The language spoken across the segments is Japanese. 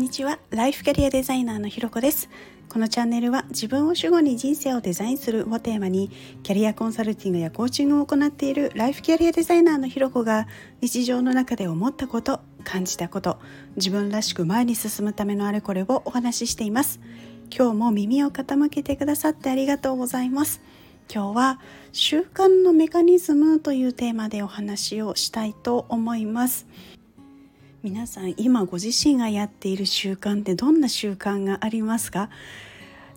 にちは。ライフキャリアデザイナーのひろこです。このチャンネルは自分を主語に人生をデザインするをテーマにキャリアコンサルティングやコーチングを行っているライフキャリアデザイナーのひろこが日常の中で思ったこと感じたこと自分らしく前に進むためのあれこれをお話ししています。今日も耳を傾けてくださってありがとうございます。今日は習慣のメカニズムというテーマでお話をしたいと思います。皆さん今ご自身がやっている習慣ってどんな習慣がありますか？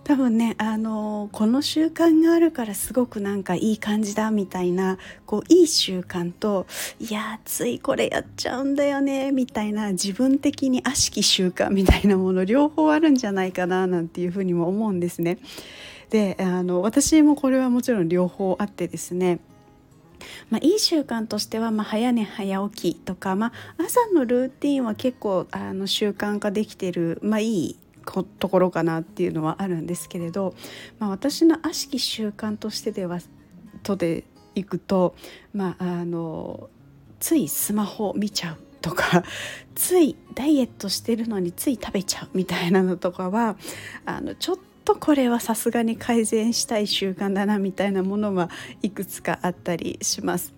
多分ねあのこの習慣があるからすごくなんかいい感じだみたいなこういい習慣といやついこれやっちゃうんだよねみたいな自分的に悪しき習慣みたいなもの両方あるんじゃないかななんていうふうにも思うんですね。であの私もこれはもちろん両方あってですねまあ、いい習慣としては、まあ、早寝早起きとか、まあ、朝のルーティンは結構あの習慣化できてる、まあ、いいところかなっていうのはあるんですけれど、まあ、私の悪しき習慣としてではとでいくと、まあ、あのついスマホ見ちゃうとか ついダイエットしてるのについ食べちゃうみたいなのとかはあのちょっととこれはさすがに改善したい習慣だなみたいなものはいくつかあったりします。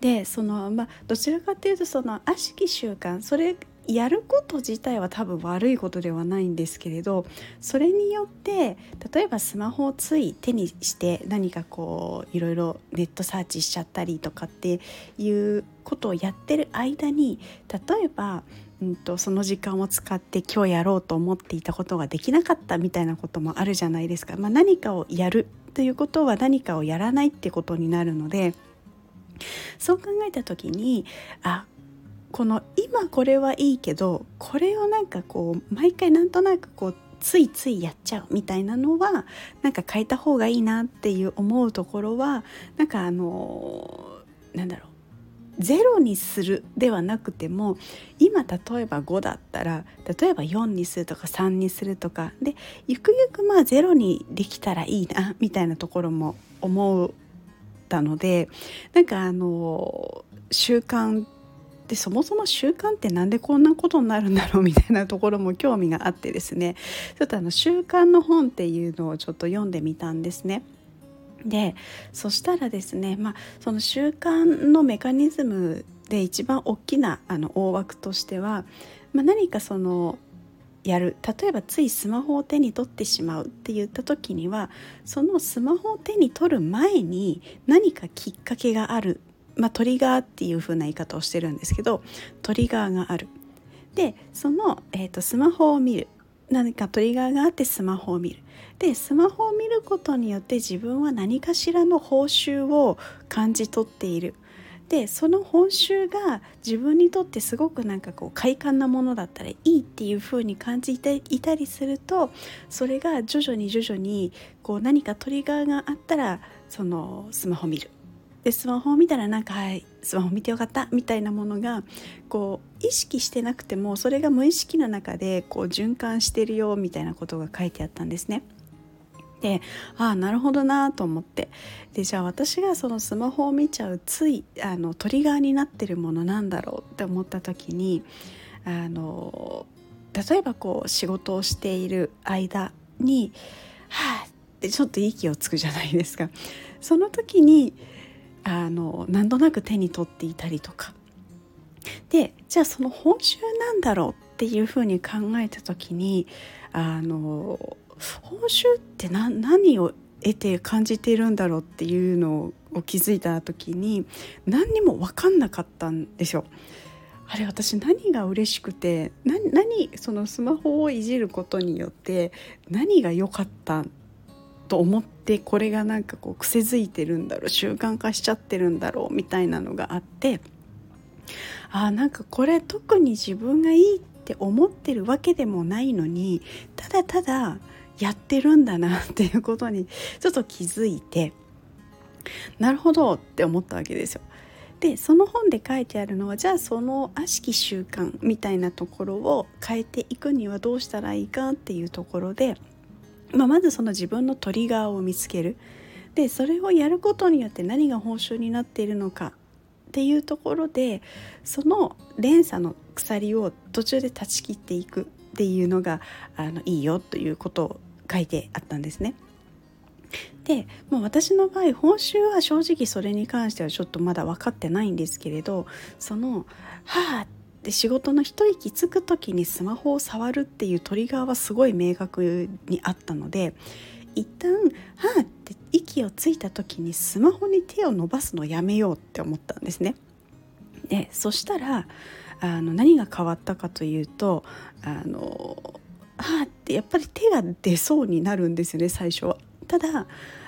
でそのまあどちらかというとその悪しき習慣それやること自体は多分悪いことではないんですけれどそれによって例えばスマホをつい手にして何かこういろいろネットサーチしちゃったりとかっていうことをやってる間に例えばうんと、その時間を使って今日やろうと思っていたことができなかったみたいなこともあるじゃないですか。まあ、何かをやるということは何かをやらないってことになるのでそう考えた時にあこの今これはいいけどこれをなんかこう毎回なんとなくこうついついやっちゃうみたいなのはなんか変えた方がいいなっていう思うところはなんかあのなんだろうゼロにするではなくても今例えば5だったら例えば4にするとか3にするとかでゆくゆくまあゼロにできたらいいなみたいなところも思ったのでなんかあの習慣でそもそも習慣って何でこんなことになるんだろうみたいなところも興味があってですねちょっとあの習慣の本っていうのをちょっと読んでみたんですね。でそしたらですね、まあ、その習慣のメカニズムで一番大きなあの大枠としては、まあ、何かそのやる例えばついスマホを手に取ってしまうって言った時にはそのスマホを手に取る前に何かきっかけがある、まあ、トリガーっていう風な言い方をしてるんですけどトリガーがある。でその、えーとスマホを見る何かトリガーがあってスマホを見る。でスマホを見ることによって自分は何かしらの報酬を感じ取っている。でその報酬が自分にとってすごくなんかこう快感なものだったらいいっていう風に感じていたりするとそれが徐々に徐々にこう何かトリガーがあったらそのスマホ見る。でスマホを見たらなんかはいスマホ見てよかったみたいなものがこう意識してなくてもそれが無意識の中でこう循環してるよみたいなことが書いてあったんですね。でああなるほどなと思ってでじゃあ私がそのスマホを見ちゃうついあのトリガーになってるものなんだろうって思った時にあの例えばこう仕事をしている間に「はあ」ってちょっと息をつくじゃないですか。その時にあの何となく手に取っていたりとかでじゃあその報酬なんだろうっていうふうに考えた時にあの報酬って何を得て感じているんだろうっていうのを気づいた時に何にも分かんなかったんですよ。あれ私何が嬉しくて何そのスマホをいじることによって何が良かったと思ってこれがなんかこう癖づいてるんだろう習慣化しちゃってるんだろうみたいなのがあってあなんかこれ特に自分がいいって思ってるわけでもないのにただただやってるんだなっていうことにちょっと気づいてなるほどって思ったわけですよ。でその本で書いてあるのはじゃあその悪しき習慣みたいなところを変えていくにはどうしたらいいかっていうところでまあ、まずその自分のトリガーを見つけるでそれをやることによって何が報酬になっているのかっていうところでその連鎖の鎖を途中で断ち切っていくっていうのがあのいいよということを書いてあったんですね。でもう私の場合報酬は正直それに関してはちょっとまだ分かってないんですけれどその「はあ」って仕事の一息つく時にスマホを触るっていうトリガーはすごい明確にあったので一旦「はあ」って息をついた時にスマホに手を伸ばすのやめようって思ったんですね。でそしたらあの何が変わったかというとあのはあってやっぱり手が出そうになるんですよね最初は。ただ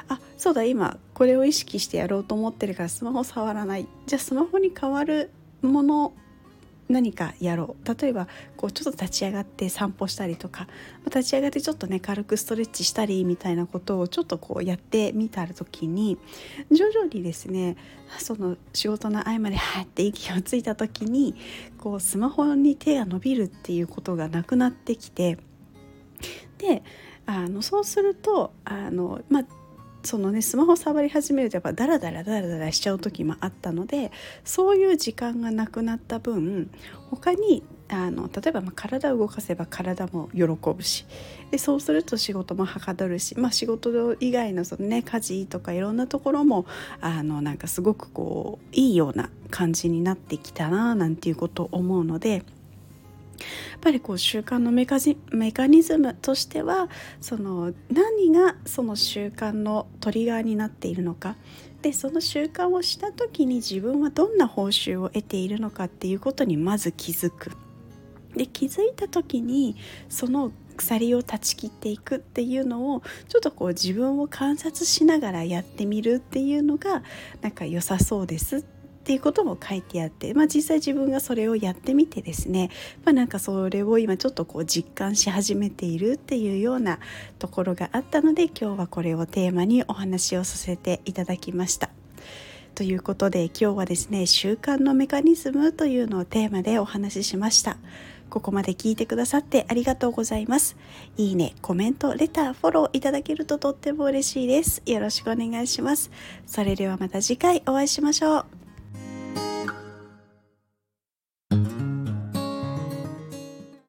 あそうだ今これを意識してやろうと思ってるからスマホ触らないじゃあスマホに代わるもの何かやろう。例えばこうちょっと立ち上がって散歩したりとか立ち上がってちょっとね軽くストレッチしたりみたいなことをちょっとこうやってみた時に徐々にですねその仕事の合間でハッて息をついた時にこうスマホに手が伸びるっていうことがなくなってきてであのそうするとあの、まあ、そのねスマホ触り始めるとやっぱダラダラダラダラしちゃう時もあったのでそういう時間がなくなった分他にあの例えばま体を動かせば体も喜ぶしでそうすると仕事もはかどるし、まあ、仕事以外のその、ね、家事とかいろんなところもあのなんかすごくこういいような感じになってきたななんていうことを思うので。やっぱりこう習慣のメカメカニズムとしてはその何がその習慣のトリガーになっているのかでその習慣をした時に自分はどんな報酬を得ているのかっていうことにまず気づく。で気づいた時にその鎖を断ち切っていくっていうのをちょっとこう自分を観察しながらやってみるっていうのがなんか良さそうですっっていうことも書いてあって、まあ、実際自分がそれをやってみてですね、まあ、なんかそれを今ちょっとこう実感し始めているっていうようなところがあったので今日はこれをテーマにお話をさせていただきました。ということで今日はですね習慣のメカニズムというのをテーマでお話ししました。ここまで聞いてくださってありがとうございます。いいね、コメント、レター、フォローいただけるととっても嬉しいです。よろしくお願いします。それではまた次回お会いしましょう。